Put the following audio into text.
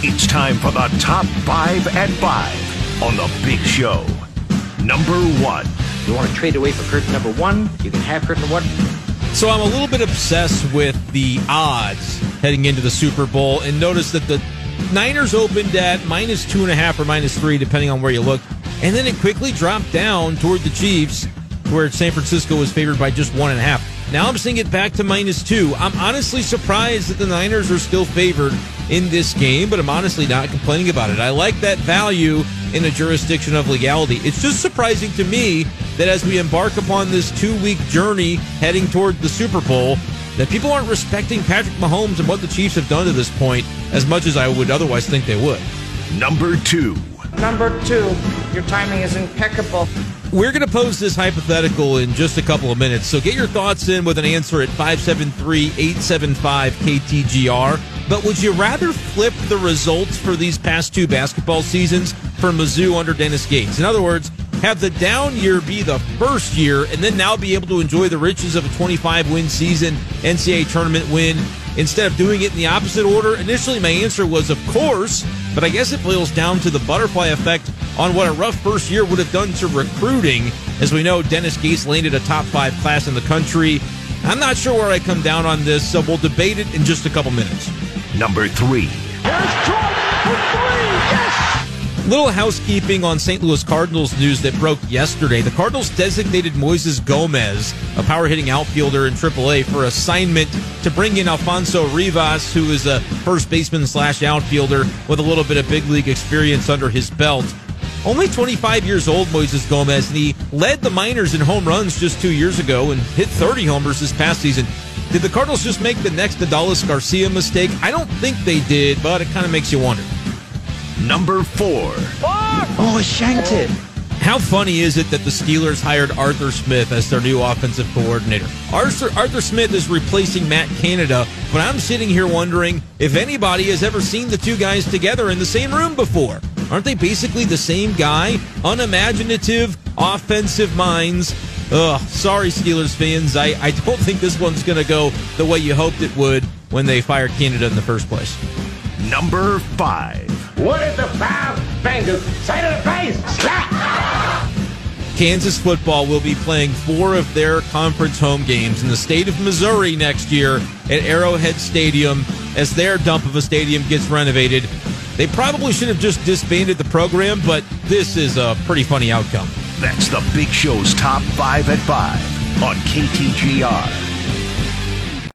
It's time for the top five at five on the big show. Number one. You want to trade away for curtain number one? You can have curtain number one. So I'm a little bit obsessed with the odds heading into the Super Bowl, and notice that the Niners opened at minus two and a half or minus three, depending on where you look, and then it quickly dropped down toward the Chiefs, where San Francisco was favored by just one and a half. Now I'm seeing it back to minus two. I'm honestly surprised that the Niners are still favored in this game, but I'm honestly not complaining about it. I like that value in a jurisdiction of legality. It's just surprising to me that as we embark upon this two week journey heading toward the Super Bowl, that people aren't respecting Patrick Mahomes and what the Chiefs have done to this point as much as I would otherwise think they would. Number two. Number two, your timing is impeccable. We're going to pose this hypothetical in just a couple of minutes, so get your thoughts in with an answer at 573 875 KTGR. But would you rather flip the results for these past two basketball seasons for Mizzou under Dennis Gates? In other words, have the down year be the first year and then now be able to enjoy the riches of a 25 win season, NCAA tournament win, instead of doing it in the opposite order? Initially, my answer was, of course, but I guess it boils down to the butterfly effect on what a rough first year would have done to recruiting. As we know, Dennis Gates landed a top five class in the country. I'm not sure where I come down on this, so we'll debate it in just a couple minutes. Number three. Here's Jordan for three. Yes! Little housekeeping on St. Louis Cardinals news that broke yesterday. The Cardinals designated Moises Gomez, a power hitting outfielder in AAA, for assignment to bring in Alfonso Rivas, who is a first baseman slash outfielder with a little bit of big league experience under his belt. Only 25 years old, Moises Gomez, and he led the minors in home runs just two years ago and hit 30 homers this past season. Did the Cardinals just make the next Adolis Garcia mistake? I don't think they did, but it kind of makes you wonder. Number four. Oh, I shanked it. How funny is it that the Steelers hired Arthur Smith as their new offensive coordinator? Arthur, Arthur Smith is replacing Matt Canada, but I'm sitting here wondering if anybody has ever seen the two guys together in the same room before. Aren't they basically the same guy? Unimaginative, offensive minds. Ugh, sorry, Steelers fans. I, I don't think this one's going to go the way you hoped it would when they fired Canada in the first place. Number five. What is the five fingers say to the face? Slap! Kansas football will be playing four of their conference home games in the state of Missouri next year at Arrowhead Stadium as their dump of a stadium gets renovated. They probably should have just disbanded the program, but this is a pretty funny outcome. That's the Big Show's top five at five on KTGR.